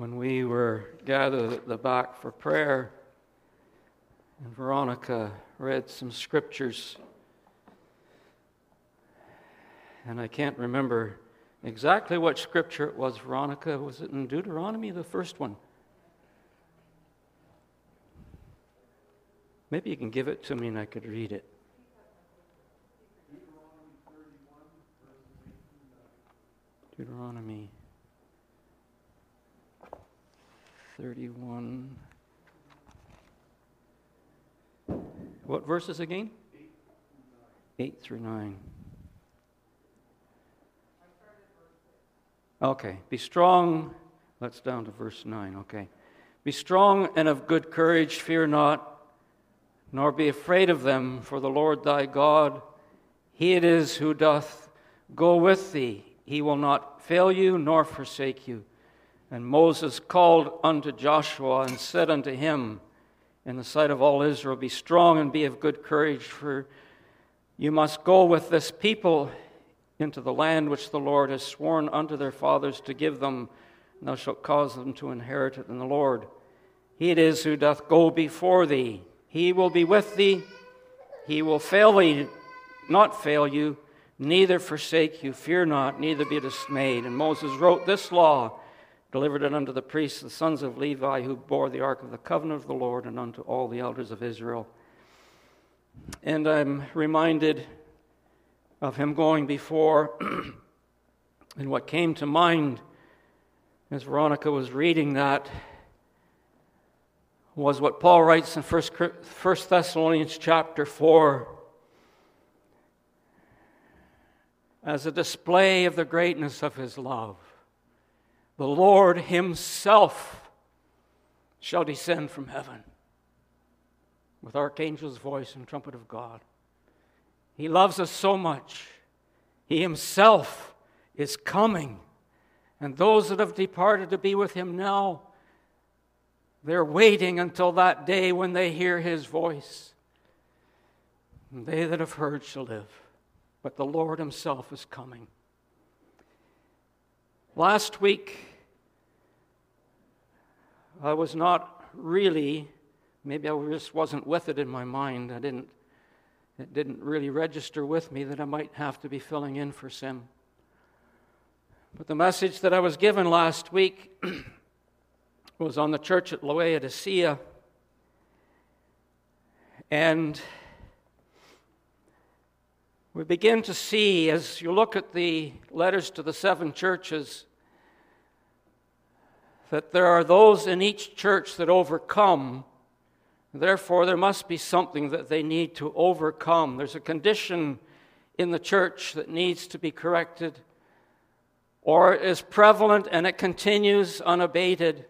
when we were gathered at the back for prayer, and Veronica read some scriptures. And I can't remember exactly what scripture it was, Veronica. Was it in Deuteronomy, the first one? Maybe you can give it to me and I could read it. Deuteronomy 31. What verses again? 8 through 9. Okay. Be strong. Let's down to verse 9. Okay. Be strong and of good courage. Fear not, nor be afraid of them, for the Lord thy God, he it is who doth go with thee. He will not fail you nor forsake you. And Moses called unto Joshua and said unto him, In the sight of all Israel, Be strong and be of good courage, for you must go with this people into the land which the Lord has sworn unto their fathers to give them, and thou shalt cause them to inherit it in the Lord. He it is who doth go before thee. He will be with thee. He will fail thee, not fail you, neither forsake you. Fear not, neither be dismayed. And Moses wrote this law delivered it unto the priests, the sons of Levi, who bore the ark of the covenant of the Lord, and unto all the elders of Israel. And I'm reminded of him going before, and what came to mind as Veronica was reading that was what Paul writes in 1 Thessalonians chapter 4 as a display of the greatness of his love the Lord Himself shall descend from heaven with archangel's voice and trumpet of God. He loves us so much. He Himself is coming. And those that have departed to be with Him now, they're waiting until that day when they hear His voice. And they that have heard shall live. But the Lord Himself is coming. Last week, I was not really, maybe I just wasn't with it in my mind. I didn't, it didn't really register with me that I might have to be filling in for Sim. But the message that I was given last week was on the church at Laodicea. And we begin to see, as you look at the letters to the seven churches, that there are those in each church that overcome. Therefore, there must be something that they need to overcome. There's a condition in the church that needs to be corrected, or is prevalent and it continues unabated.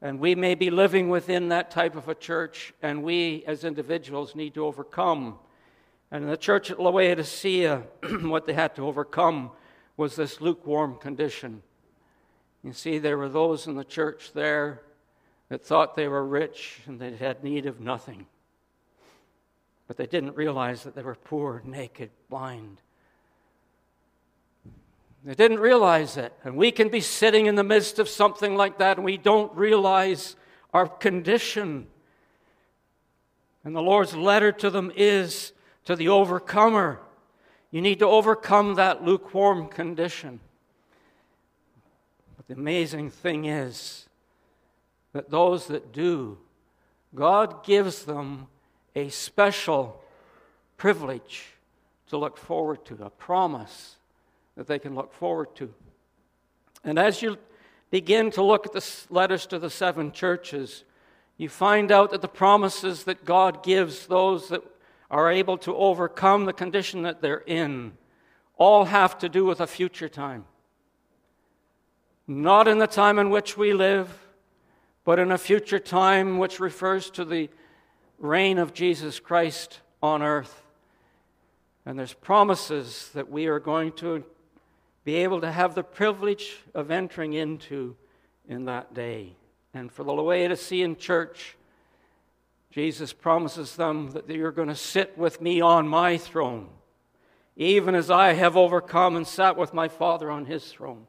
And we may be living within that type of a church, and we as individuals need to overcome. And in the church at Laodicea, what they had to overcome was this lukewarm condition. You see, there were those in the church there that thought they were rich and they had need of nothing. But they didn't realize that they were poor, naked, blind. They didn't realize it. And we can be sitting in the midst of something like that and we don't realize our condition. And the Lord's letter to them is to the overcomer. You need to overcome that lukewarm condition. The amazing thing is that those that do, God gives them a special privilege to look forward to, a promise that they can look forward to. And as you begin to look at the letters to the seven churches, you find out that the promises that God gives those that are able to overcome the condition that they're in all have to do with a future time not in the time in which we live, but in a future time which refers to the reign of Jesus Christ on earth. And there's promises that we are going to be able to have the privilege of entering into in that day. And for the Laodicean church, Jesus promises them that you're going to sit with me on my throne, even as I have overcome and sat with my Father on his throne.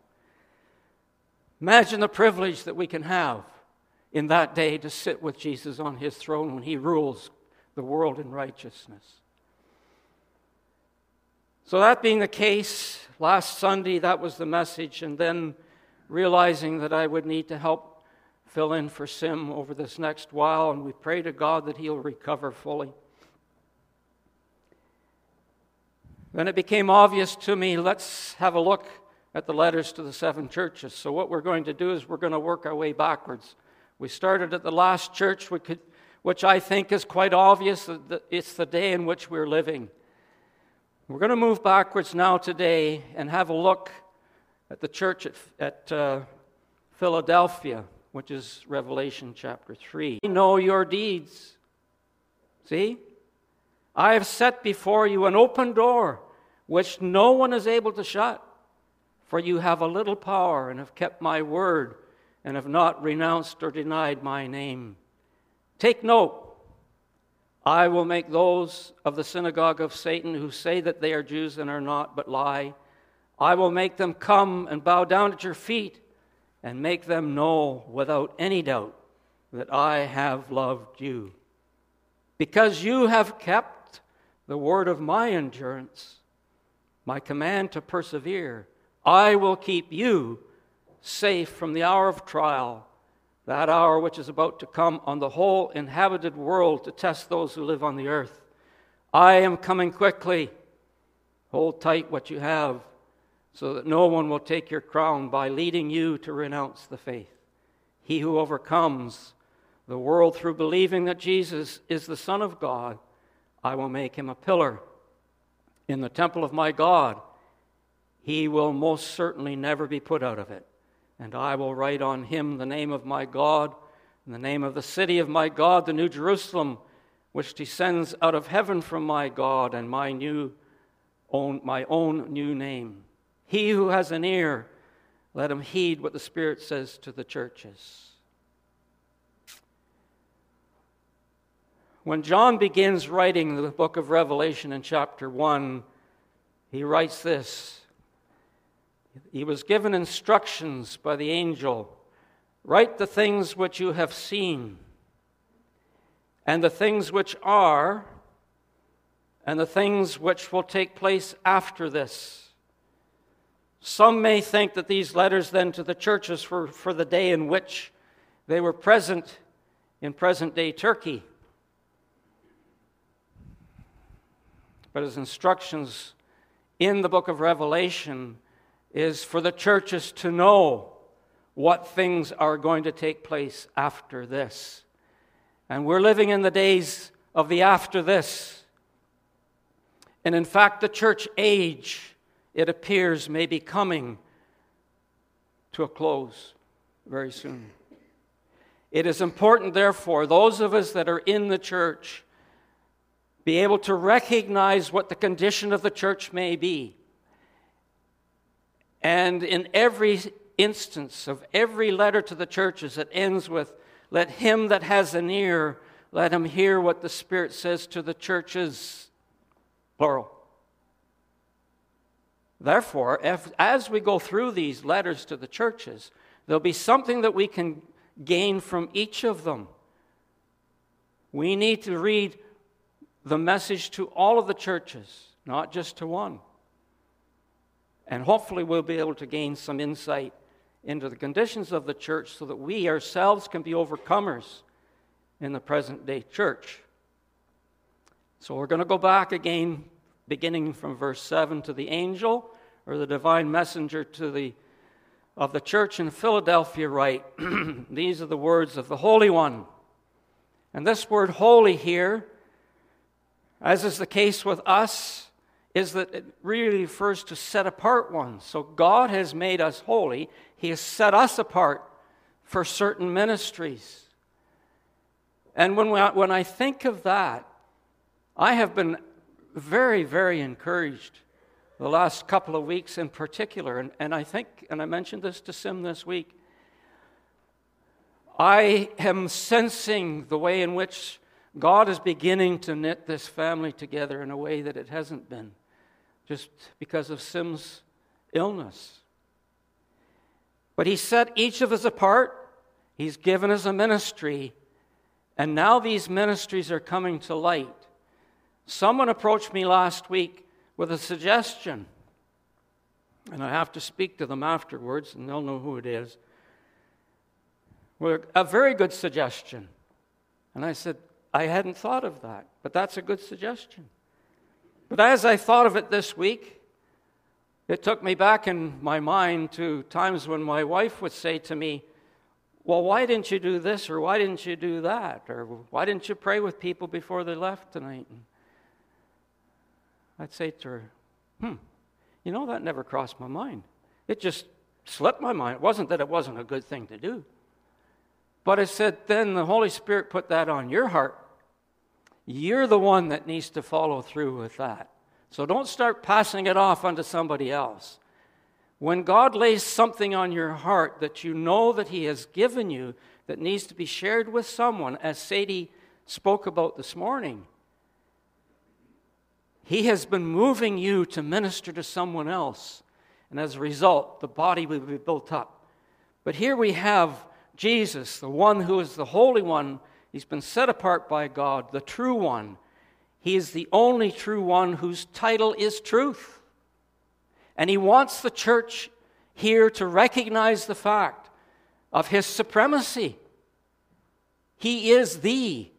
Imagine the privilege that we can have in that day to sit with Jesus on his throne when he rules the world in righteousness. So, that being the case, last Sunday, that was the message, and then realizing that I would need to help fill in for Sim over this next while, and we pray to God that he'll recover fully. Then it became obvious to me let's have a look at the letters to the seven churches. So, what we're going to do is we're going to work our way backwards. We started at the last church, which I think is quite obvious that it's the day in which we're living. We're going to move backwards now today and have a look at the church at, at uh, Philadelphia, which is Revelation chapter 3. Know your deeds. See? I have set before you an open door which no one is able to shut. For you have a little power and have kept my word and have not renounced or denied my name. Take note. I will make those of the synagogue of Satan who say that they are Jews and are not, but lie. I will make them come and bow down at your feet and make them know without any doubt that I have loved you. Because you have kept the word of my endurance, my command to persevere. I will keep you safe from the hour of trial, that hour which is about to come on the whole inhabited world to test those who live on the earth. I am coming quickly. Hold tight what you have, so that no one will take your crown by leading you to renounce the faith. He who overcomes the world through believing that Jesus is the Son of God, I will make him a pillar in the temple of my God he will most certainly never be put out of it. And I will write on him the name of my God, and the name of the city of my God, the New Jerusalem, which descends out of heaven from my God, and my new own, my own new name. He who has an ear, let him heed what the Spirit says to the churches. When John begins writing the book of Revelation in chapter 1, he writes this he was given instructions by the angel write the things which you have seen, and the things which are, and the things which will take place after this. Some may think that these letters then to the churches were for the day in which they were present in present day Turkey. But his instructions in the book of Revelation is for the churches to know what things are going to take place after this. And we're living in the days of the after this. And in fact, the church age, it appears, may be coming to a close very soon. It is important, therefore, those of us that are in the church be able to recognize what the condition of the church may be and in every instance of every letter to the churches, it ends with, Let him that has an ear, let him hear what the Spirit says to the churches. Plural. Therefore, if, as we go through these letters to the churches, there'll be something that we can gain from each of them. We need to read the message to all of the churches, not just to one. And hopefully, we'll be able to gain some insight into the conditions of the church so that we ourselves can be overcomers in the present day church. So, we're going to go back again, beginning from verse 7 to the angel or the divine messenger to the of the church in Philadelphia write, These are the words of the Holy One. And this word holy here, as is the case with us, is that it really refers to set apart ones. So God has made us holy, He has set us apart for certain ministries. And when, we, when I think of that, I have been very, very encouraged the last couple of weeks in particular. And, and I think, and I mentioned this to Sim this week, I am sensing the way in which God is beginning to knit this family together in a way that it hasn't been just because of Sim's illness. But He set each of us apart, He's given us a ministry, and now these ministries are coming to light. Someone approached me last week with a suggestion, and I have to speak to them afterwards, and they'll know who it is. A very good suggestion. And I said, I hadn't thought of that, but that's a good suggestion. But as I thought of it this week, it took me back in my mind to times when my wife would say to me, Well, why didn't you do this or why didn't you do that? Or why didn't you pray with people before they left tonight? And I'd say to her, Hmm, you know, that never crossed my mind. It just slipped my mind. It wasn't that it wasn't a good thing to do. But I said, then the Holy Spirit put that on your heart. You're the one that needs to follow through with that. So don't start passing it off onto somebody else. When God lays something on your heart that you know that He has given you that needs to be shared with someone, as Sadie spoke about this morning, He has been moving you to minister to someone else. And as a result, the body will be built up. But here we have Jesus, the one who is the Holy One, he's been set apart by God, the true one. He is the only true one whose title is truth. And he wants the church here to recognize the fact of his supremacy. He is the,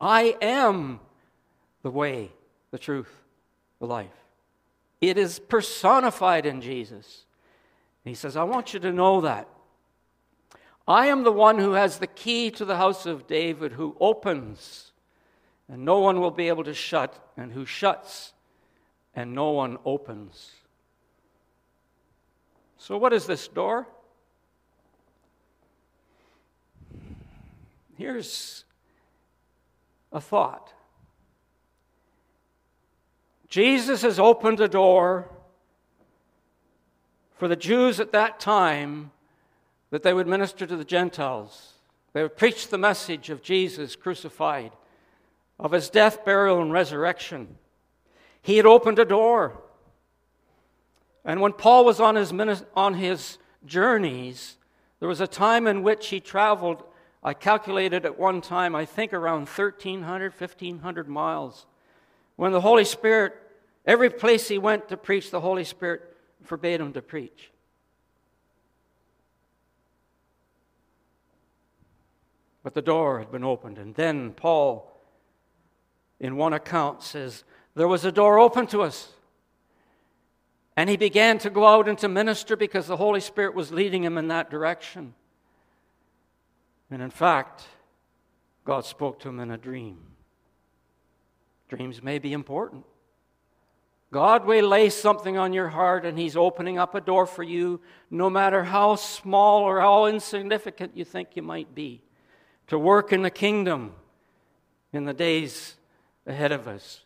I am the way, the truth, the life. It is personified in Jesus. he says, I want you to know that. I am the one who has the key to the house of David, who opens, and no one will be able to shut, and who shuts, and no one opens. So, what is this door? Here's a thought Jesus has opened a door for the Jews at that time that they would minister to the Gentiles. They would preach the message of Jesus crucified, of his death, burial, and resurrection. He had opened a door. And when Paul was on his, on his journeys, there was a time in which he traveled, I calculated at one time, I think around 1,300, 1,500 miles. When the Holy Spirit, every place he went to preach, the Holy Spirit forbade him to preach. But the door had been opened. And then Paul, in one account, says, There was a door open to us. And he began to go out and to minister because the Holy Spirit was leading him in that direction. And in fact, God spoke to him in a dream. Dreams may be important. God will lay something on your heart and He's opening up a door for you, no matter how small or how insignificant you think you might be to work in the kingdom in the days ahead of us.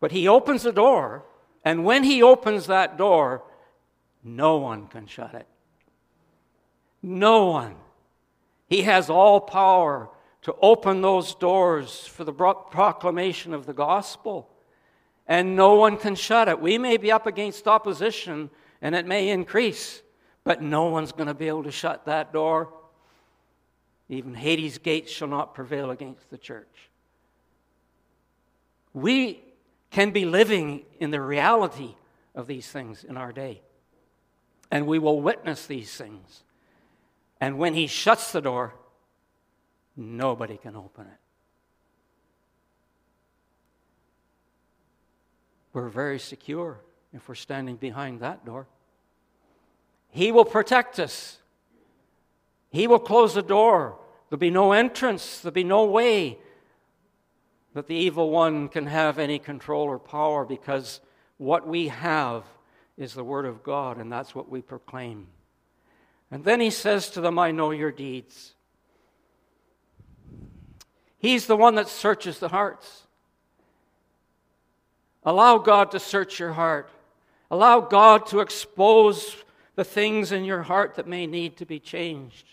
But he opens the door, and when he opens that door, no one can shut it. No one. He has all power to open those doors for the proclamation of the gospel. And no one can shut it. We may be up against opposition and it may increase, but no one's going to be able to shut that door. Even Hades' gates shall not prevail against the church. We can be living in the reality of these things in our day. And we will witness these things. And when he shuts the door, nobody can open it. We're very secure if we're standing behind that door. He will protect us. He will close the door There'll be no entrance, there'll be no way that the evil one can have any control or power because what we have is the Word of God, and that's what we proclaim. And then he says to them, I know your deeds. He's the one that searches the hearts. Allow God to search your heart. Allow God to expose the things in your heart that may need to be changed.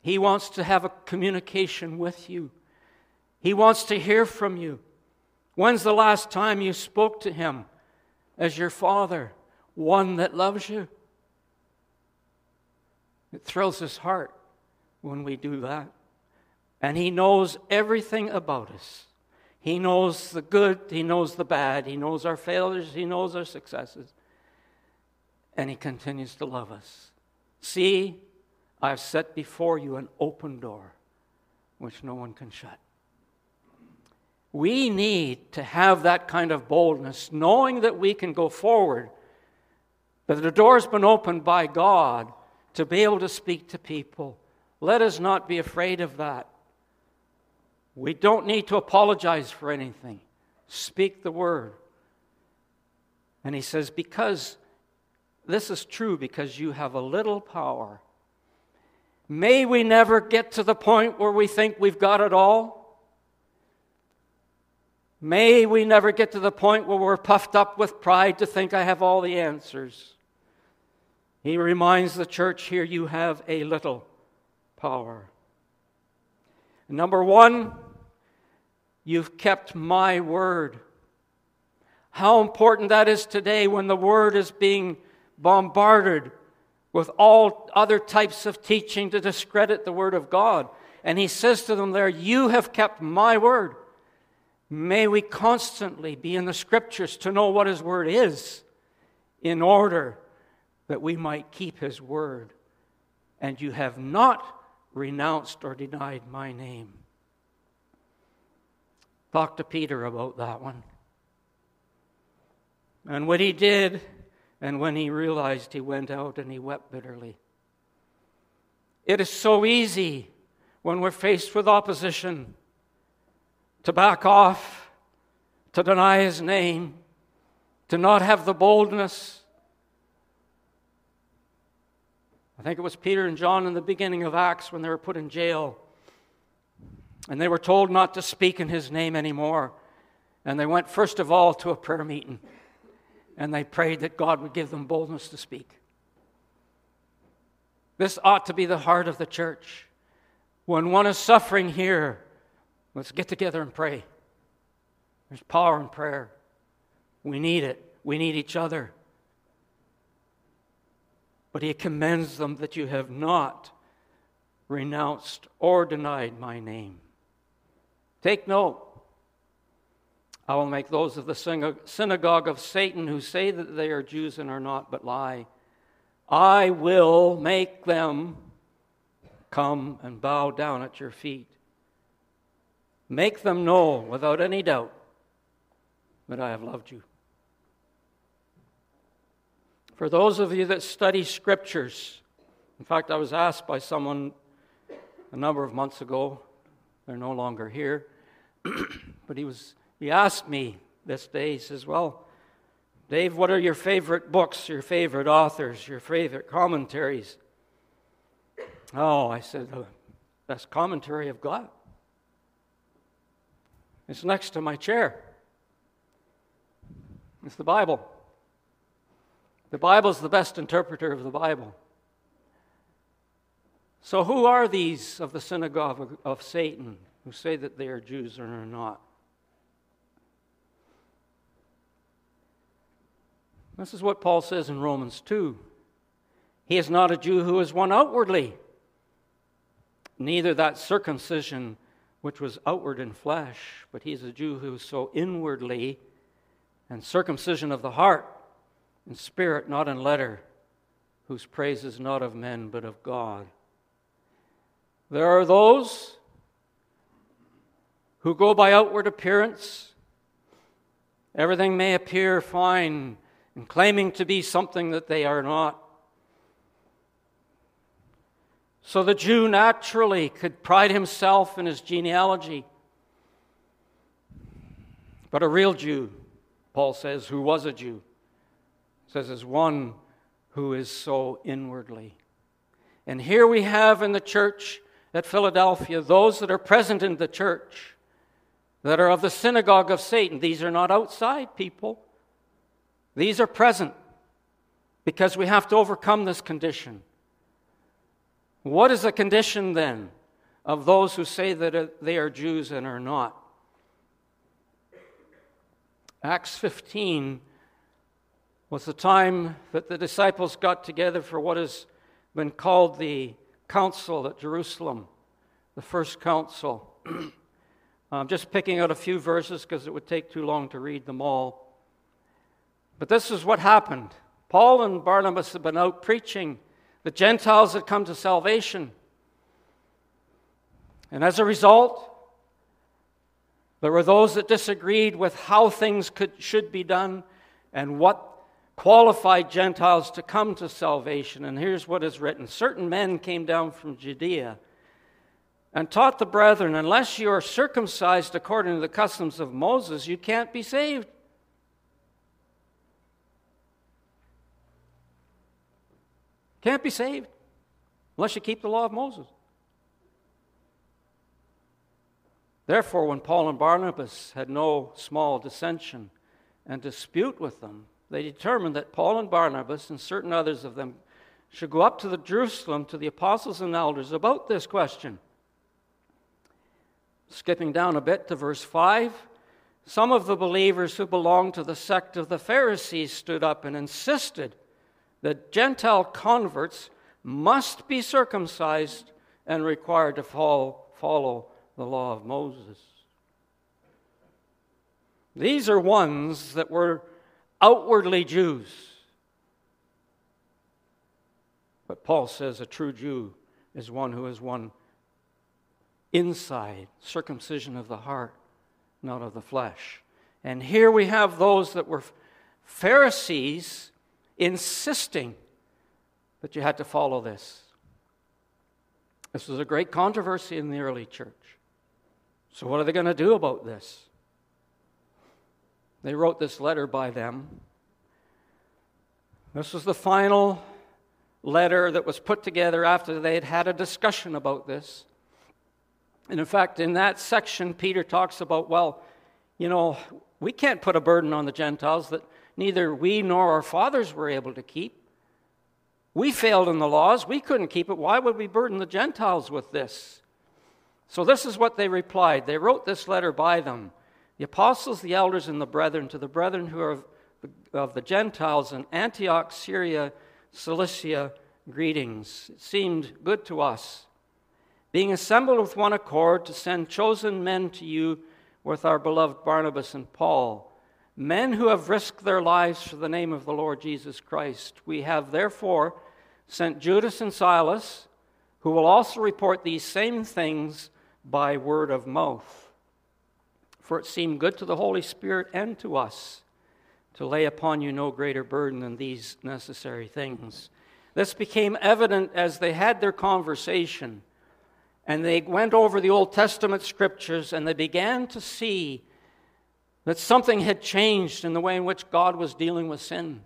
He wants to have a communication with you. He wants to hear from you. When's the last time you spoke to him as your father, one that loves you? It thrills his heart when we do that. And he knows everything about us. He knows the good, he knows the bad, he knows our failures, he knows our successes. And he continues to love us. See, I've set before you an open door which no one can shut. We need to have that kind of boldness, knowing that we can go forward, that the door's been opened by God to be able to speak to people. Let us not be afraid of that. We don't need to apologize for anything. Speak the word. And he says, Because this is true, because you have a little power. May we never get to the point where we think we've got it all. May we never get to the point where we're puffed up with pride to think I have all the answers. He reminds the church here you have a little power. Number one, you've kept my word. How important that is today when the word is being bombarded with all other types of teaching to discredit the word of God. And he says to them there, You have kept my word. May we constantly be in the scriptures to know what His Word is in order that we might keep His Word. And you have not renounced or denied my name. Talk to Peter about that one. And what he did, and when he realized, he went out and he wept bitterly. It is so easy when we're faced with opposition to back off, to deny his name, to not have the boldness. I think it was Peter and John in the beginning of Acts when they were put in jail. And they were told not to speak in his name anymore. And they went, first of all, to a prayer meeting. And they prayed that God would give them boldness to speak. This ought to be the heart of the church. When one is suffering here, Let's get together and pray. There's power in prayer. We need it. We need each other. But he commends them that you have not renounced or denied my name. Take note. I will make those of the synagogue of Satan who say that they are Jews and are not, but lie. I will make them come and bow down at your feet. Make them know without any doubt that I have loved you. For those of you that study scriptures, in fact, I was asked by someone a number of months ago, they're no longer here, but he, was, he asked me this day, he says, Well, Dave, what are your favorite books, your favorite authors, your favorite commentaries? Oh, I said, the best commentary I've got it's next to my chair. It's the Bible. The Bible is the best interpreter of the Bible. So, who are these of the synagogue of Satan who say that they are Jews or are not? This is what Paul says in Romans 2. He is not a Jew who is one outwardly, neither that circumcision which was outward in flesh, but he's a Jew who is so inwardly and circumcision of the heart, in spirit, not in letter, whose praise is not of men, but of God. There are those who go by outward appearance. Everything may appear fine and claiming to be something that they are not. So the Jew naturally could pride himself in his genealogy. But a real Jew, Paul says, who was a Jew, says is one who is so inwardly. And here we have in the church at Philadelphia those that are present in the church that are of the synagogue of Satan. These are not outside people, these are present because we have to overcome this condition. What is the condition then of those who say that they are Jews and are not? Acts 15 was the time that the disciples got together for what has been called the Council at Jerusalem, the first council. I'm just picking out a few verses because it would take too long to read them all. But this is what happened. Paul and Barnabas had been out preaching. The Gentiles had come to salvation. And as a result, there were those that disagreed with how things could, should be done and what qualified Gentiles to come to salvation. And here's what is written Certain men came down from Judea and taught the brethren, unless you are circumcised according to the customs of Moses, you can't be saved. Can't be saved unless you keep the law of Moses. Therefore, when Paul and Barnabas had no small dissension and dispute with them, they determined that Paul and Barnabas and certain others of them should go up to the Jerusalem to the apostles and elders about this question. Skipping down a bit to verse 5, some of the believers who belonged to the sect of the Pharisees stood up and insisted that Gentile converts must be circumcised and required to follow, follow the law of Moses. These are ones that were outwardly Jews. But Paul says a true Jew is one who is one inside, circumcision of the heart, not of the flesh. And here we have those that were Pharisees insisting that you had to follow this. This was a great controversy in the early church. So, what are they going to do about this? They wrote this letter by them. This was the final letter that was put together after they had had a discussion about this. And in fact, in that section, Peter talks about, well, you know, we can't put a burden on the Gentiles that neither we nor our fathers were able to keep. We failed in the laws. We couldn't keep it. Why would we burden the Gentiles with this? So, this is what they replied. They wrote this letter by them the apostles, the elders, and the brethren, to the brethren who are of the, Gentiles in Antioch, Syria, Cilicia, greetings. It seemed good to us, being assembled with one accord, to send chosen men to you with our beloved Barnabas and Paul, men who have risked their lives for the name of the Lord Jesus Christ. We have therefore sent Judas and Silas, who will also report these same things by word of mouth. For it seemed good to the Holy Spirit and to us to lay upon you no greater burden than these necessary things. This became evident as they had their conversation and they went over the Old Testament scriptures and they began to see that something had changed in the way in which God was dealing with sin.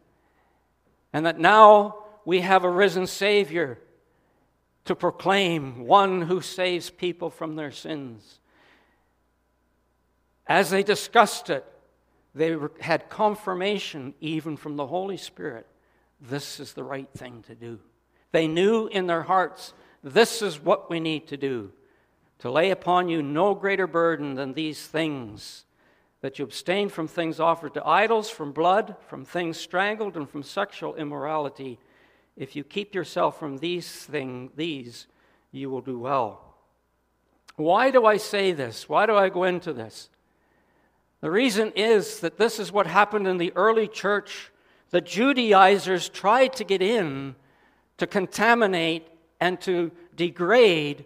And that now we have a risen Savior to proclaim one who saves people from their sins. As they discussed it, they had confirmation even from the Holy Spirit this is the right thing to do. They knew in their hearts this is what we need to do to lay upon you no greater burden than these things that you abstain from things offered to idols, from blood, from things strangled, and from sexual immorality. If you keep yourself from these things, these, you will do well. Why do I say this? Why do I go into this? The reason is that this is what happened in the early church. The Judaizers tried to get in to contaminate and to degrade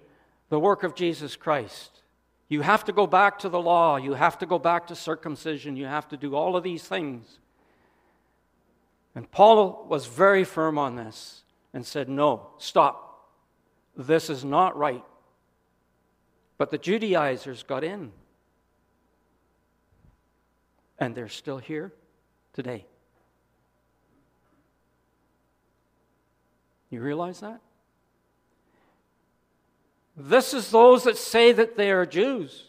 the work of Jesus Christ. You have to go back to the law. You have to go back to circumcision. You have to do all of these things. And Paul was very firm on this and said, No, stop. This is not right. But the Judaizers got in. And they're still here today. You realize that? This is those that say that they are Jews,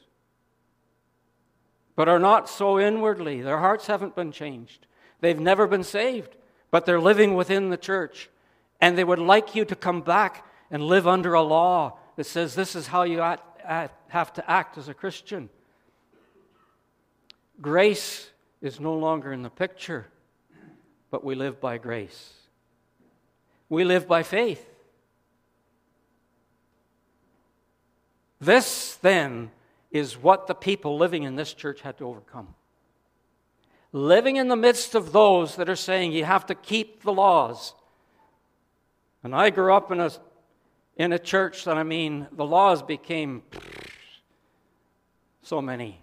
but are not so inwardly. Their hearts haven't been changed. They've never been saved, but they're living within the church. And they would like you to come back and live under a law that says this is how you have to act as a Christian. Grace is no longer in the picture, but we live by grace. We live by faith. This, then, is what the people living in this church had to overcome. Living in the midst of those that are saying you have to keep the laws. And I grew up in a, in a church that, I mean, the laws became so many.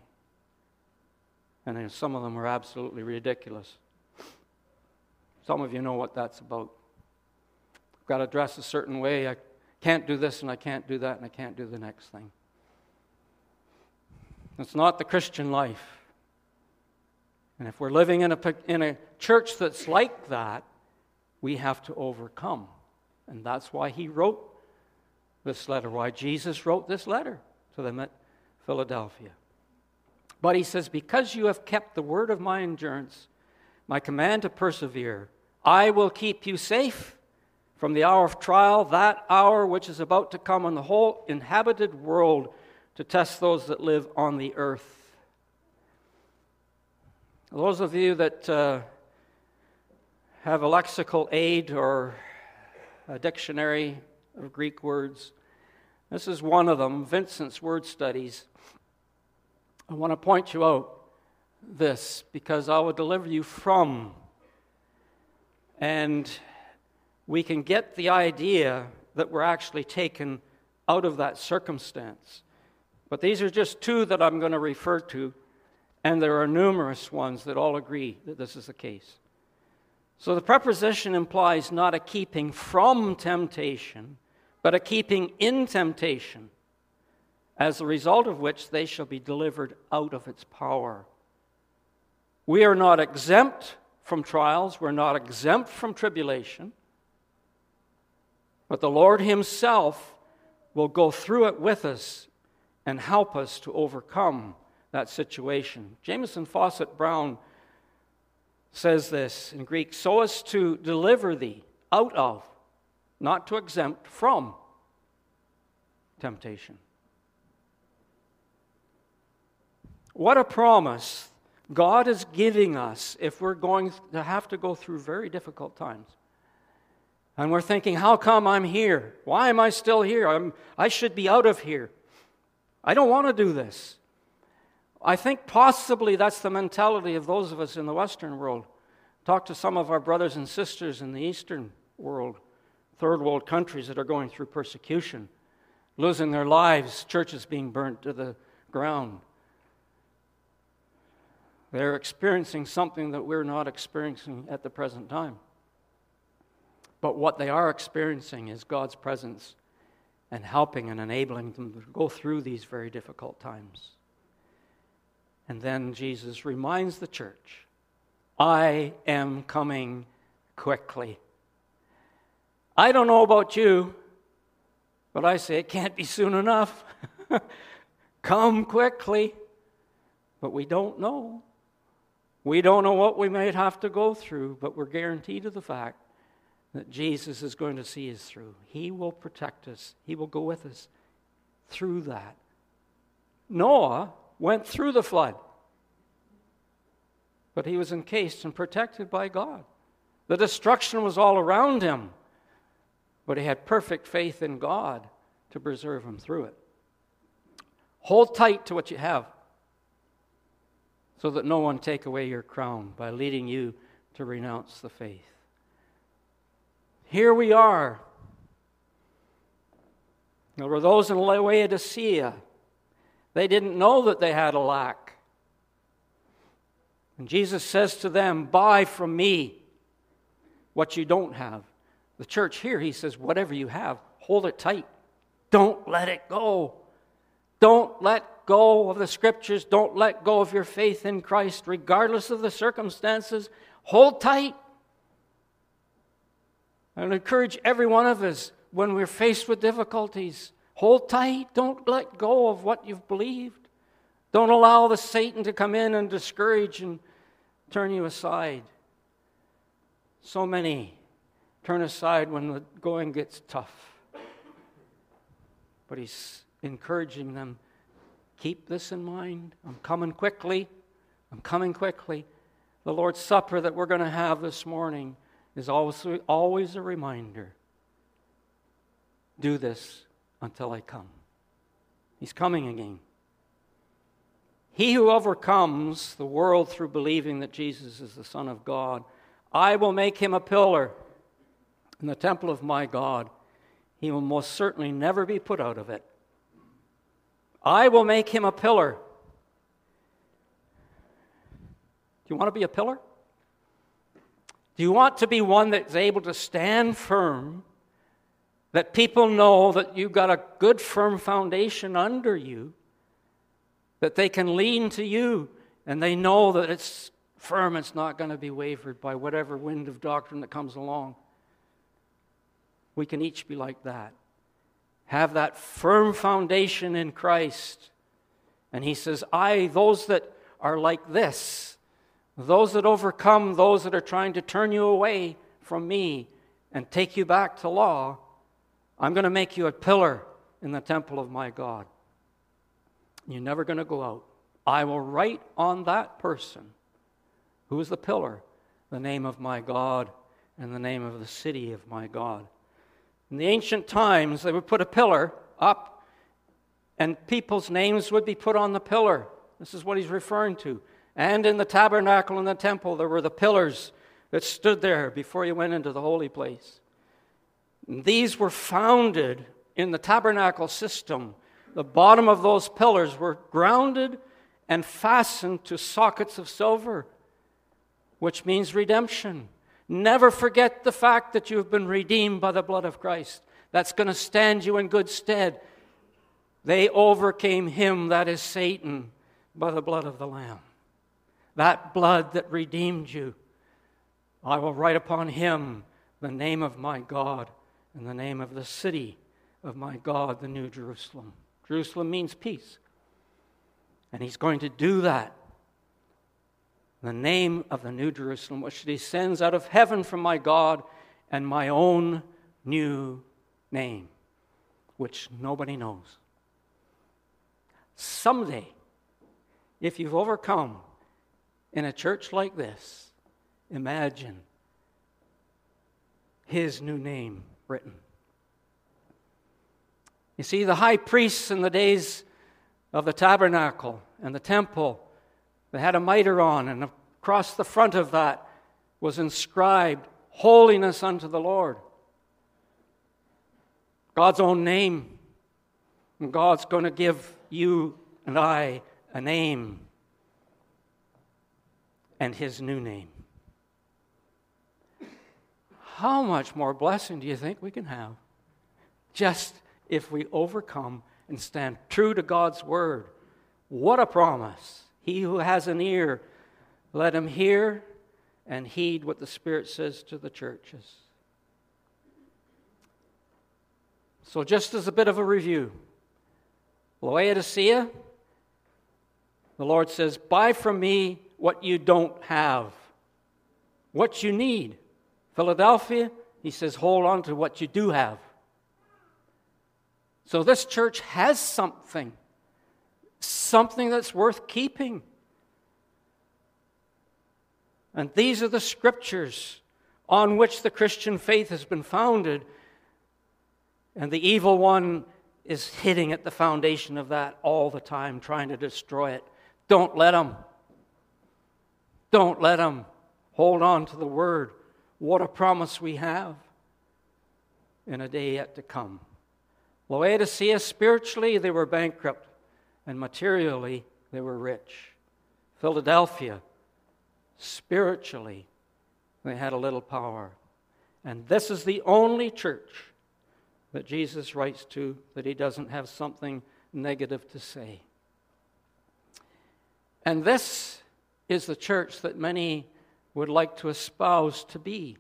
And some of them were absolutely ridiculous. Some of you know what that's about. I've got to dress a certain way. I can't do this and I can't do that and I can't do the next thing. It's not the Christian life. And if we're living in a, in a church that's like that, we have to overcome. And that's why he wrote this letter, why Jesus wrote this letter to them at Philadelphia. But he says, Because you have kept the word of my endurance, my command to persevere, I will keep you safe from the hour of trial, that hour which is about to come on the whole inhabited world to test those that live on the earth. Those of you that uh, have a lexical aid or a dictionary of Greek words, this is one of them, Vincent's Word Studies. I want to point you out this because I will deliver you from. And we can get the idea that we're actually taken out of that circumstance. But these are just two that I'm going to refer to, and there are numerous ones that all agree that this is the case. So the preposition implies not a keeping from temptation, but a keeping in temptation, as a result of which they shall be delivered out of its power. We are not exempt from trials, we're not exempt from tribulation. But the Lord Himself will go through it with us and help us to overcome that situation. Jamieson Fausset Brown says this in Greek so as to deliver thee out of, not to exempt from temptation. What a promise God is giving us if we're going to have to go through very difficult times. And we're thinking, how come I'm here? Why am I still here? I'm, I should be out of here. I don't want to do this. I think possibly that's the mentality of those of us in the Western world. Talk to some of our brothers and sisters in the Eastern world, third world countries that are going through persecution, losing their lives, churches being burnt to the ground. They're experiencing something that we're not experiencing at the present time. But what they are experiencing is God's presence and helping and enabling them to go through these very difficult times. And then Jesus reminds the church I am coming quickly. I don't know about you, but I say it can't be soon enough. Come quickly. But we don't know. We don't know what we might have to go through, but we're guaranteed of the fact that Jesus is going to see us through. He will protect us, He will go with us through that. Noah went through the flood, but he was encased and protected by God. The destruction was all around him, but he had perfect faith in God to preserve him through it. Hold tight to what you have so that no one take away your crown by leading you to renounce the faith. Here we are. There were those in Laodicea. They didn't know that they had a lack. And Jesus says to them, Buy from me what you don't have. The church here, he says, Whatever you have, hold it tight. Don't let it go. Don't let go of the scriptures. Don't let go of your faith in Christ, regardless of the circumstances. Hold tight. I encourage every one of us when we're faced with difficulties hold tight. Don't let go of what you've believed. Don't allow the Satan to come in and discourage and turn you aside. So many turn aside when the going gets tough. But he's encouraging them keep this in mind. I'm coming quickly. I'm coming quickly. The Lord's Supper that we're going to have this morning is always, always a reminder do this until I come. He's coming again. He who overcomes the world through believing that Jesus is the Son of God, I will make him a pillar in the temple of my God. He will most certainly never be put out of it. I will make him a pillar. Do you want to be a pillar? Do you want to be one that's able to stand firm, that people know that you've got a good, firm foundation under you, that they can lean to you, and they know that it's firm, it's not going to be wavered by whatever wind of doctrine that comes along? We can each be like that. Have that firm foundation in Christ. And he says, I, those that are like this, those that overcome those that are trying to turn you away from me and take you back to law, I'm going to make you a pillar in the temple of my God. You're never going to go out. I will write on that person who is the pillar the name of my God and the name of the city of my God. In the ancient times, they would put a pillar up, and people's names would be put on the pillar. This is what he's referring to. And in the tabernacle and the temple, there were the pillars that stood there before you went into the holy place. And these were founded in the tabernacle system. The bottom of those pillars were grounded and fastened to sockets of silver, which means redemption. Never forget the fact that you have been redeemed by the blood of Christ. That's going to stand you in good stead. They overcame him, that is Satan, by the blood of the Lamb that blood that redeemed you. I will write upon him the name of my God and the name of the city of my God, the New Jerusalem. Jerusalem means peace. And he's going to do that. The name of the New Jerusalem, which descends out of heaven from my God, and my own new name, which nobody knows. Someday, if you've overcome in a church like this, imagine his new name written. You see, the high priests in the days of the tabernacle and the temple, they had a mitre on, and across the front of that was inscribed, Holiness unto the Lord. God's own name. And God's going to give you and I a name and his new name. How much more blessing do you think we can have? Just if we overcome and stand true to God's word. What a promise. He who has an ear, let him hear and heed what the Spirit says to the churches. So, just as a bit of a review, Laodicea, the Lord says, Buy from me what you don't have, what you need. Philadelphia, he says, hold on to what you do have. So this church has something, something that's worth keeping. And these are the scriptures on which the Christian faith has been founded. And the evil one is hitting at the foundation of that all the time, trying to destroy it. Don't let him. Don't let them hold on to the word. What a promise we have in a day yet to come. Laodicea, spiritually, they were bankrupt, and materially, they were rich. Philadelphia, spiritually, they had a little power. And this is the only church that Jesus writes to that he doesn't have something negative to say. And this is the church that many would like to espouse to be.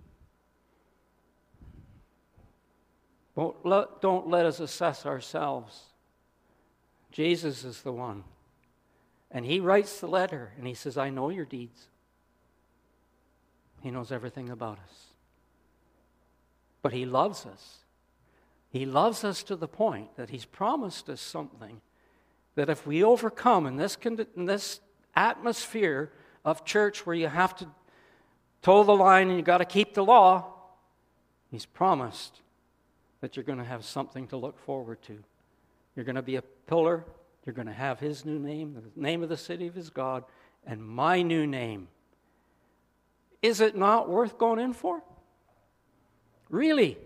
Don't let, don't let us assess ourselves. Jesus is the one. And he writes the letter and he says, I know your deeds. He knows everything about us. But he loves us. He loves us to the point that he's promised us something that if we overcome in this, in this atmosphere of church where you have to toe the line and you got to keep the law, He's promised that you're going to have something to look forward to. You're going to be a pillar. You're going to have his new name, the name of the city of his God, and my new name. Is it not worth going in for? Really?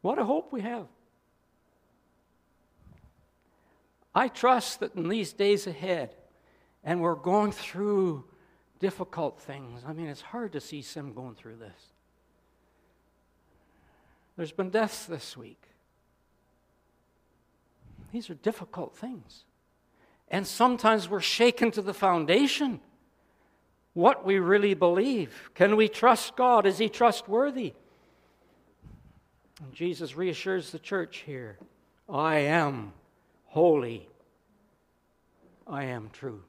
What a hope we have. I trust that in these days ahead, and we're going through difficult things. I mean, it's hard to see Sim going through this. There's been deaths this week. These are difficult things. And sometimes we're shaken to the foundation what we really believe. Can we trust God? Is He trustworthy? And Jesus reassures the church here I am holy, I am true.